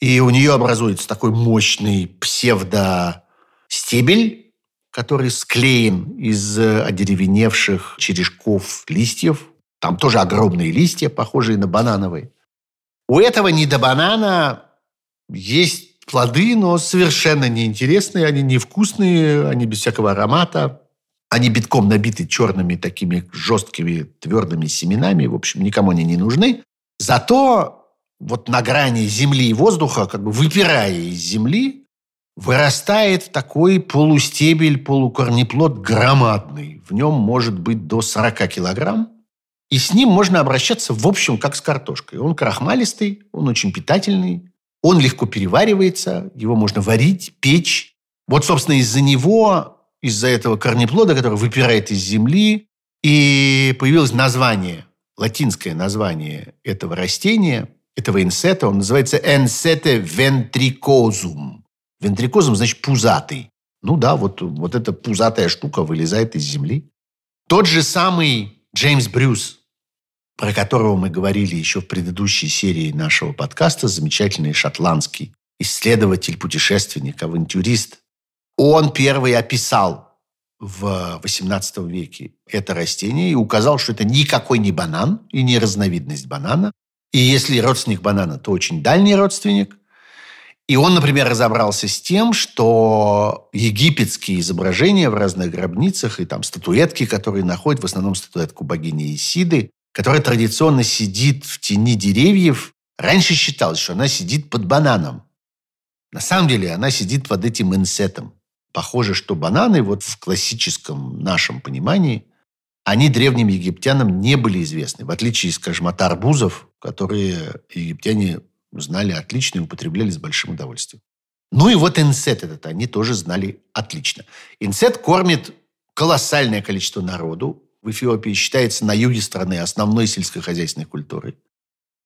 И у нее образуется такой мощный псевдостебель, который склеен из э, одеревеневших черешков листьев. Там тоже огромные листья, похожие на банановые. У этого не до банана есть плоды, но совершенно неинтересные, они невкусные, они без всякого аромата. Они битком набиты черными такими жесткими твердыми семенами. В общем, никому они не нужны. Зато вот на грани земли и воздуха, как бы выпирая из земли, вырастает такой полустебель, полукорнеплод громадный. В нем может быть до 40 килограмм. И с ним можно обращаться, в общем, как с картошкой. Он крахмалистый, он очень питательный, он легко переваривается, его можно варить, печь. Вот, собственно, из-за него из-за этого корнеплода, который выпирает из земли, и появилось название, латинское название этого растения, этого инсета, он называется энсете вентрикозум. Вентрикозум значит пузатый. Ну да, вот, вот эта пузатая штука вылезает из земли. Тот же самый Джеймс Брюс, про которого мы говорили еще в предыдущей серии нашего подкаста, замечательный шотландский исследователь, путешественник, авантюрист, он первый описал в XVIII веке это растение и указал, что это никакой не банан и не разновидность банана. И если родственник банана, то очень дальний родственник. И он, например, разобрался с тем, что египетские изображения в разных гробницах и там статуэтки, которые находят, в основном статуэтку богини Исиды, которая традиционно сидит в тени деревьев, раньше считалось, что она сидит под бананом. На самом деле она сидит под этим инсетом. Похоже, что бананы вот в классическом нашем понимании, они древним египтянам не были известны, в отличие, скажем, от арбузов, которые египтяне знали отлично и употребляли с большим удовольствием. Ну и вот инсет этот они тоже знали отлично. Инсет кормит колоссальное количество народу. В Эфиопии считается на юге страны основной сельскохозяйственной культурой.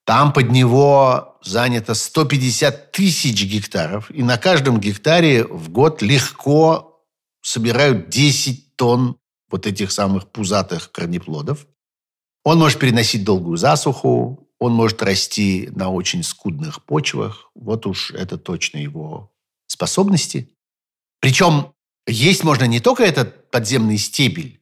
Там под него занято 150 тысяч гектаров, и на каждом гектаре в год легко собирают 10 тонн вот этих самых пузатых корнеплодов. Он может переносить долгую засуху, он может расти на очень скудных почвах. Вот уж это точно его способности. Причем есть можно не только этот подземный стебель,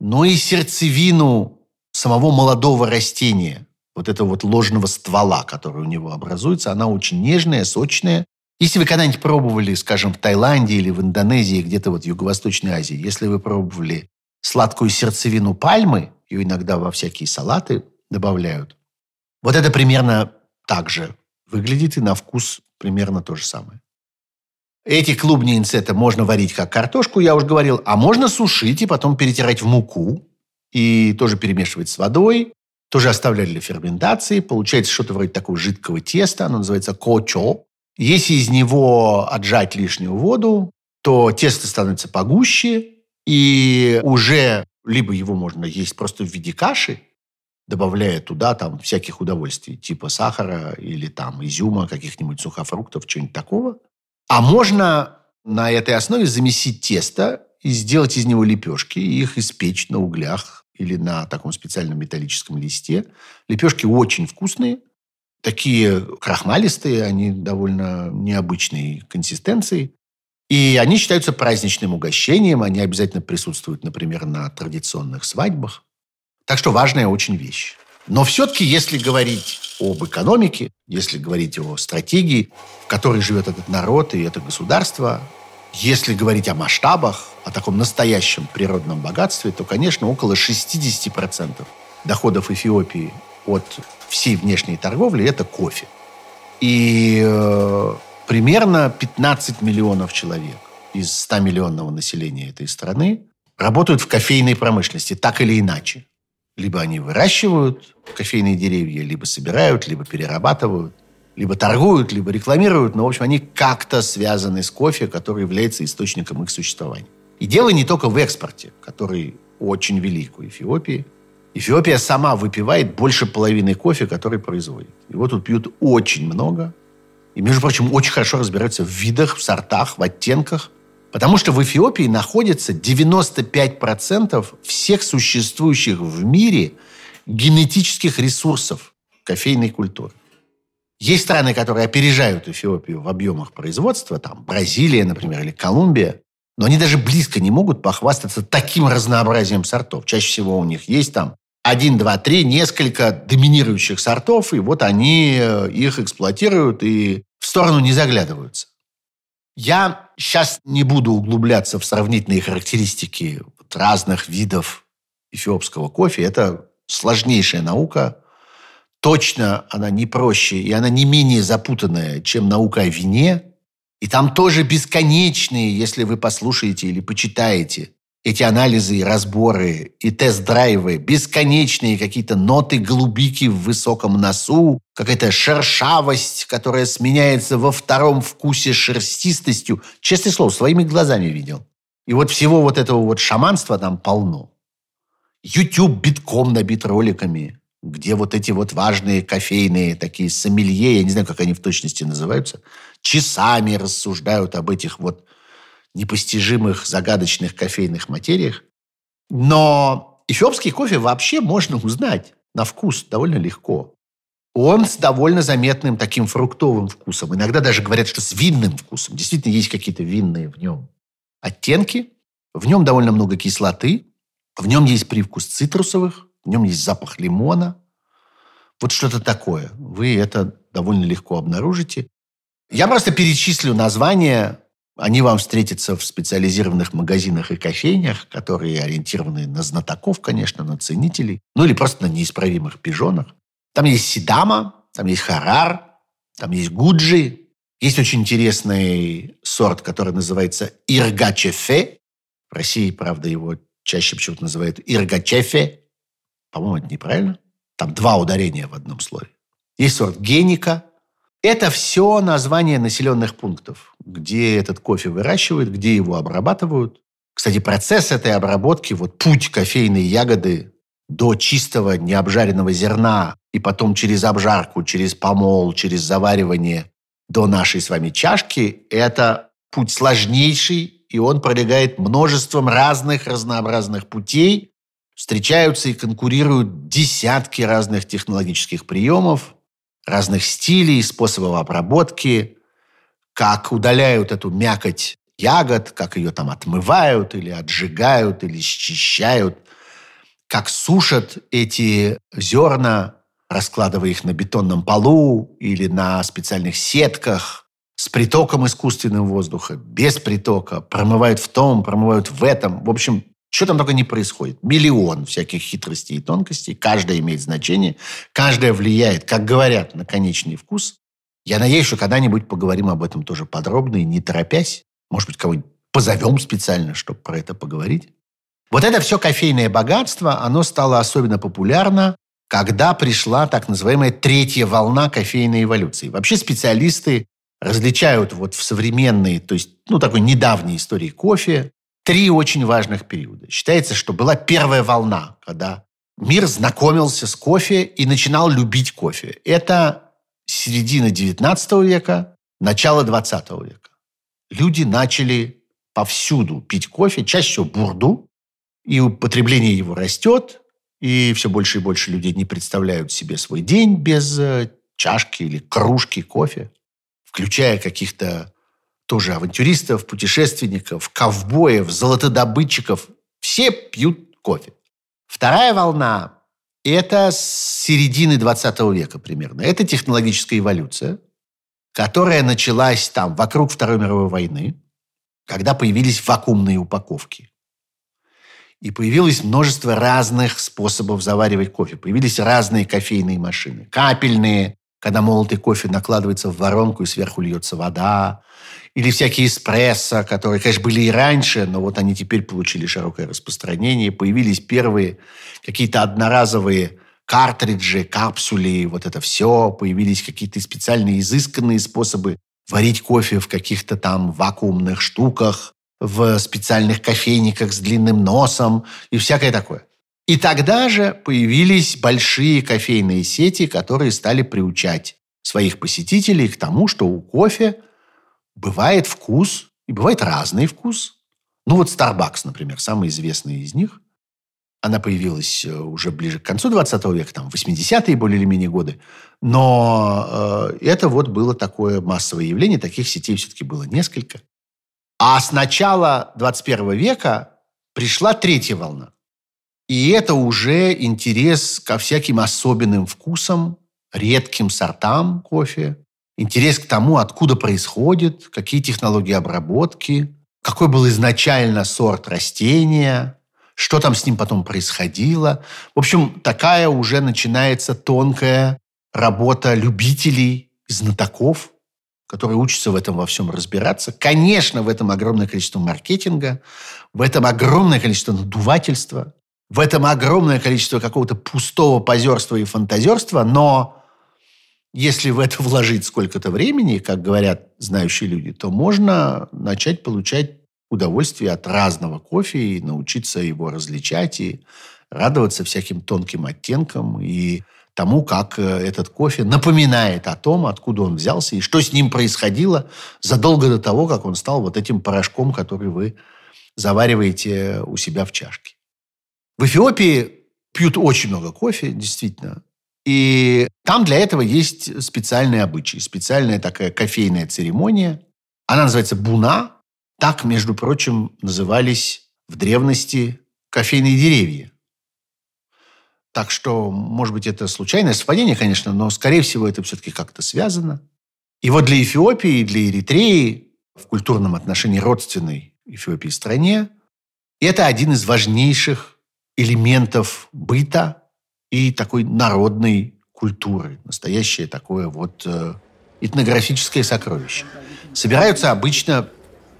но и сердцевину самого молодого растения, вот этого вот ложного ствола, который у него образуется, она очень нежная, сочная. Если вы когда-нибудь пробовали, скажем, в Таиланде или в Индонезии, где-то вот в Юго-Восточной Азии, если вы пробовали сладкую сердцевину пальмы, ее иногда во всякие салаты добавляют, вот это примерно так же выглядит и на вкус примерно то же самое. Эти клубни инсета можно варить как картошку, я уже говорил, а можно сушить и потом перетирать в муку и тоже перемешивать с водой, тоже оставляли для ферментации. Получается что-то вроде такого жидкого теста. Оно называется кочо. Если из него отжать лишнюю воду, то тесто становится погуще, и уже либо его можно есть просто в виде каши, добавляя туда там всяких удовольствий, типа сахара или там изюма, каких-нибудь сухофруктов, чего-нибудь такого. А можно на этой основе замесить тесто и сделать из него лепешки, и их испечь на углях или на таком специальном металлическом листе. Лепешки очень вкусные, такие крахмалистые, они довольно необычной консистенции. И они считаются праздничным угощением, они обязательно присутствуют, например, на традиционных свадьбах. Так что важная очень вещь. Но все-таки, если говорить об экономике, если говорить о стратегии, в которой живет этот народ и это государство, если говорить о масштабах, о таком настоящем природном богатстве, то, конечно, около 60% доходов Эфиопии от всей внешней торговли – это кофе. И э, примерно 15 миллионов человек из 100-миллионного населения этой страны работают в кофейной промышленности, так или иначе. Либо они выращивают кофейные деревья, либо собирают, либо перерабатывают – либо торгуют, либо рекламируют, но, в общем, они как-то связаны с кофе, который является источником их существования. И дело не только в экспорте, который очень велик у Эфиопии. Эфиопия сама выпивает больше половины кофе, который производит. Его тут пьют очень много. И, между прочим, очень хорошо разбираются в видах, в сортах, в оттенках. Потому что в Эфиопии находится 95% всех существующих в мире генетических ресурсов кофейной культуры. Есть страны, которые опережают Эфиопию в объемах производства, там Бразилия, например, или Колумбия. Но они даже близко не могут похвастаться таким разнообразием сортов. Чаще всего у них есть там один, два, три, несколько доминирующих сортов, и вот они э, их эксплуатируют и в сторону не заглядываются. Я сейчас не буду углубляться в сравнительные характеристики разных видов эфиопского кофе. Это сложнейшая наука. Точно она не проще, и она не менее запутанная, чем наука о вине. И там тоже бесконечные, если вы послушаете или почитаете эти анализы и разборы, и тест-драйвы, бесконечные какие-то ноты голубики в высоком носу, какая-то шершавость, которая сменяется во втором вкусе шерстистостью. Честное слово, своими глазами видел. И вот всего вот этого вот шаманства там полно. YouTube битком набит роликами, где вот эти вот важные кофейные такие сомелье, я не знаю, как они в точности называются, часами рассуждают об этих вот непостижимых, загадочных кофейных материях. Но эфиопский кофе вообще можно узнать на вкус довольно легко. Он с довольно заметным таким фруктовым вкусом. Иногда даже говорят, что с винным вкусом. Действительно, есть какие-то винные в нем оттенки. В нем довольно много кислоты. В нем есть привкус цитрусовых. В нем есть запах лимона. Вот что-то такое. Вы это довольно легко обнаружите. Я просто перечислю названия они вам встретятся в специализированных магазинах и кофейнях, которые ориентированы на знатоков, конечно, на ценителей, ну или просто на неисправимых пижонах. Там есть Сидама, там есть Харар, там есть Гуджи. Есть очень интересный сорт, который называется Иргачефе. В России, правда, его чаще почему-то называют Иргачефе. По-моему, это неправильно. Там два ударения в одном слове. Есть сорт Геника – это все названия населенных пунктов, где этот кофе выращивают, где его обрабатывают. Кстати, процесс этой обработки, вот путь кофейной ягоды до чистого необжаренного зерна и потом через обжарку, через помол, через заваривание до нашей с вами чашки, это путь сложнейший, и он пролегает множеством разных разнообразных путей. Встречаются и конкурируют десятки разных технологических приемов, разных стилей, способов обработки, как удаляют эту мякоть ягод, как ее там отмывают или отжигают, или счищают, как сушат эти зерна, раскладывая их на бетонном полу или на специальных сетках с притоком искусственного воздуха, без притока, промывают в том, промывают в этом. В общем, что там только не происходит. Миллион всяких хитростей и тонкостей. Каждая имеет значение. Каждая влияет, как говорят, на конечный вкус. Я надеюсь, что когда-нибудь поговорим об этом тоже подробно и не торопясь. Может быть, кого-нибудь позовем специально, чтобы про это поговорить. Вот это все кофейное богатство, оно стало особенно популярно, когда пришла так называемая третья волна кофейной эволюции. Вообще специалисты различают вот в современной, то есть, ну, такой недавней истории кофе три очень важных периода. Считается, что была первая волна, когда мир знакомился с кофе и начинал любить кофе. Это середина XIX века, начало XX века. Люди начали повсюду пить кофе, чаще всего бурду, и употребление его растет, и все больше и больше людей не представляют себе свой день без э, чашки или кружки кофе, включая каких-то тоже авантюристов, путешественников, ковбоев, золотодобытчиков. Все пьют кофе. Вторая волна – это с середины 20 века примерно. Это технологическая эволюция, которая началась там вокруг Второй мировой войны, когда появились вакуумные упаковки. И появилось множество разных способов заваривать кофе. Появились разные кофейные машины. Капельные, когда молотый кофе накладывается в воронку и сверху льется вода или всякие эспрессо, которые, конечно, были и раньше, но вот они теперь получили широкое распространение. Появились первые какие-то одноразовые картриджи, капсули, вот это все. Появились какие-то специальные изысканные способы варить кофе в каких-то там вакуумных штуках, в специальных кофейниках с длинным носом и всякое такое. И тогда же появились большие кофейные сети, которые стали приучать своих посетителей к тому, что у кофе бывает вкус, и бывает разный вкус. Ну вот Starbucks, например, самый известный из них. Она появилась э, уже ближе к концу 20 века, там, 80-е более или менее годы. Но э, это вот было такое массовое явление. Таких сетей все-таки было несколько. А с начала 21 века пришла третья волна. И это уже интерес ко всяким особенным вкусам, редким сортам кофе, интерес к тому, откуда происходит, какие технологии обработки, какой был изначально сорт растения, что там с ним потом происходило. В общем, такая уже начинается тонкая работа любителей, знатоков, которые учатся в этом во всем разбираться. Конечно, в этом огромное количество маркетинга, в этом огромное количество надувательства, в этом огромное количество какого-то пустого позерства и фантазерства, но если в это вложить сколько-то времени, как говорят знающие люди, то можно начать получать удовольствие от разного кофе и научиться его различать и радоваться всяким тонким оттенкам и тому, как э, этот кофе напоминает о том, откуда он взялся и что с ним происходило задолго до того, как он стал вот этим порошком, который вы завариваете у себя в чашке. В Эфиопии пьют очень много кофе, действительно. И там для этого есть специальные обычаи, специальная такая кофейная церемония. Она называется буна. Так, между прочим, назывались в древности кофейные деревья. Так что, может быть, это случайное совпадение, конечно, но, скорее всего, это все-таки как-то связано. И вот для Эфиопии, для Эритреи, в культурном отношении родственной Эфиопии стране, это один из важнейших элементов быта и такой народной культуры. Настоящее такое вот э, этнографическое сокровище. Собираются обычно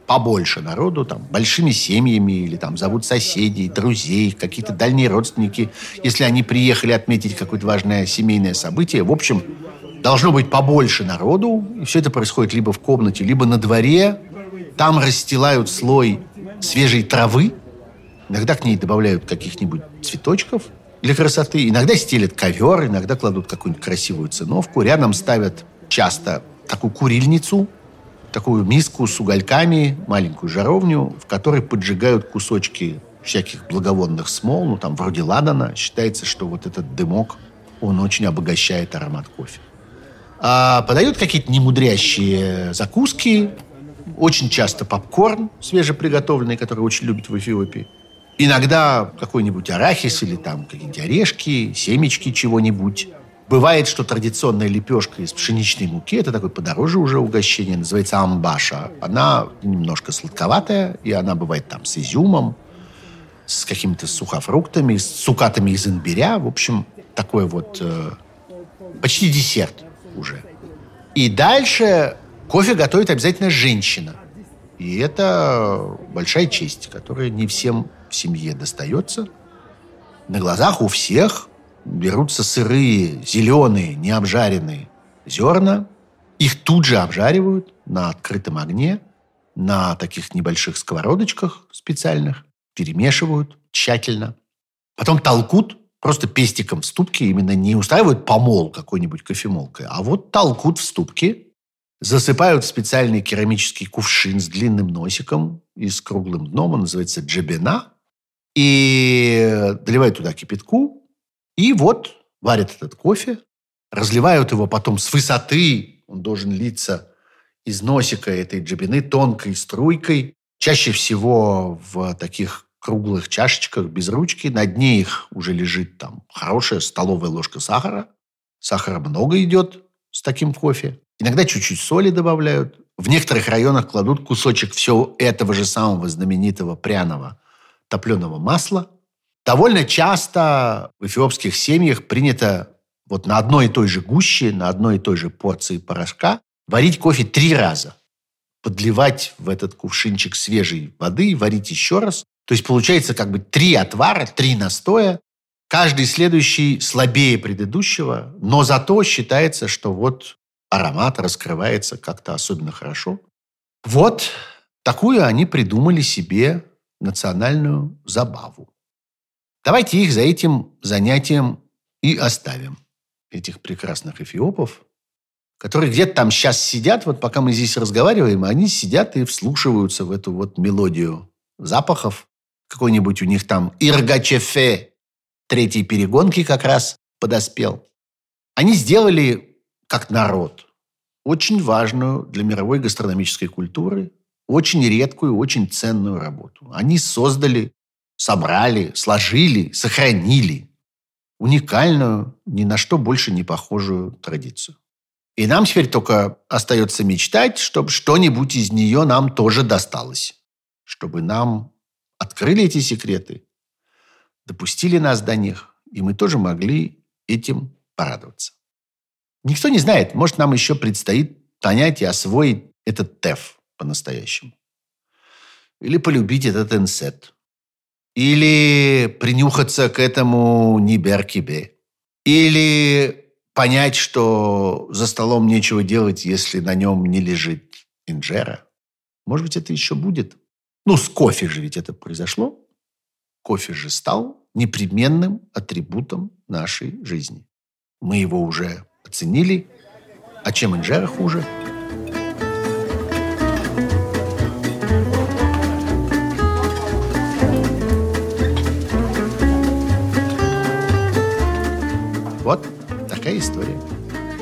побольше народу, там, большими семьями, или там зовут соседей, друзей, какие-то дальние родственники, если они приехали отметить какое-то важное семейное событие. В общем, должно быть побольше народу, и все это происходит либо в комнате, либо на дворе. Там расстилают слой свежей травы, иногда к ней добавляют каких-нибудь цветочков для красоты, иногда стелят ковер, иногда кладут какую-нибудь красивую циновку, рядом ставят часто такую курильницу, такую миску с угольками, маленькую жаровню, в которой поджигают кусочки всяких благовонных смол, ну, там, вроде ладана. Считается, что вот этот дымок, он очень обогащает аромат кофе. А подают какие-то немудрящие закуски, очень часто попкорн свежеприготовленный, который очень любят в Эфиопии. Иногда какой-нибудь арахис или там какие-нибудь орешки, семечки чего-нибудь. Бывает, что традиционная лепешка из пшеничной муки, это такое подороже уже угощение, называется амбаша. Она немножко сладковатая, и она бывает там с изюмом, с какими-то сухофруктами, с цукатами из имбиря. В общем, такой вот э, почти десерт уже. И дальше кофе готовит обязательно женщина. И это большая честь, которая не всем в семье достается. На глазах у всех берутся сырые, зеленые, необжаренные зерна, их тут же обжаривают на открытом огне, на таких небольших сковородочках специальных, перемешивают тщательно. Потом толкут просто пестиком в ступке, именно не устраивают помол какой-нибудь кофемолкой, а вот толкут в ступке, засыпают в специальный керамический кувшин с длинным носиком и с круглым дном, он называется джебена, и доливают туда кипятку, и вот варят этот кофе, разливают его потом с высоты, он должен литься из носика этой джабины тонкой струйкой, чаще всего в таких круглых чашечках без ручки. На дне их уже лежит там хорошая столовая ложка сахара. Сахара много идет с таким кофе. Иногда чуть-чуть соли добавляют. В некоторых районах кладут кусочек всего этого же самого знаменитого пряного топленого масла – Довольно часто в эфиопских семьях принято вот на одной и той же гуще, на одной и той же порции порошка варить кофе три раза. Подливать в этот кувшинчик свежей воды и варить еще раз. То есть получается как бы три отвара, три настоя. Каждый следующий слабее предыдущего, но зато считается, что вот аромат раскрывается как-то особенно хорошо. Вот такую они придумали себе национальную забаву. Давайте их за этим занятием и оставим, этих прекрасных эфиопов, которые где-то там сейчас сидят, вот пока мы здесь разговариваем, они сидят и вслушиваются в эту вот мелодию запахов. Какой-нибудь у них там Иргачефе третьей перегонки как раз подоспел. Они сделали, как народ, очень важную для мировой гастрономической культуры очень редкую, очень ценную работу. Они создали, собрали, сложили, сохранили уникальную, ни на что больше не похожую традицию. И нам теперь только остается мечтать, чтобы что-нибудь из нее нам тоже досталось. Чтобы нам открыли эти секреты, допустили нас до них, и мы тоже могли этим порадоваться. Никто не знает, может, нам еще предстоит понять и освоить этот ТЭФ по-настоящему. Или полюбить этот инсет. Или принюхаться к этому Ниберкибе. Или понять, что за столом нечего делать, если на нем не лежит инжера. Может быть, это еще будет. Ну, с кофе же ведь это произошло. Кофе же стал непременным атрибутом нашей жизни. Мы его уже оценили. А чем инжера хуже – история.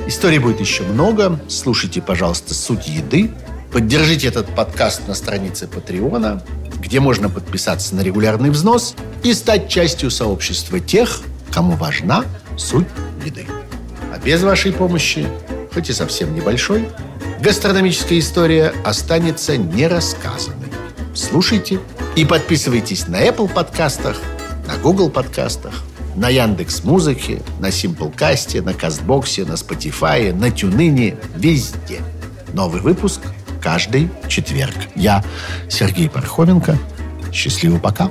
Историй будет еще много. Слушайте, пожалуйста, «Суть еды». Поддержите этот подкаст на странице Патреона, где можно подписаться на регулярный взнос и стать частью сообщества тех, кому важна суть еды. А без вашей помощи, хоть и совсем небольшой, гастрономическая история останется нерассказанной. Слушайте и подписывайтесь на Apple подкастах, на Google подкастах – на Яндекс Музыке, на Симплкасте, на Кастбоксе, на Spotify, на Тюнине, везде. Новый выпуск каждый четверг. Я Сергей Пархоменко. Счастливо пока.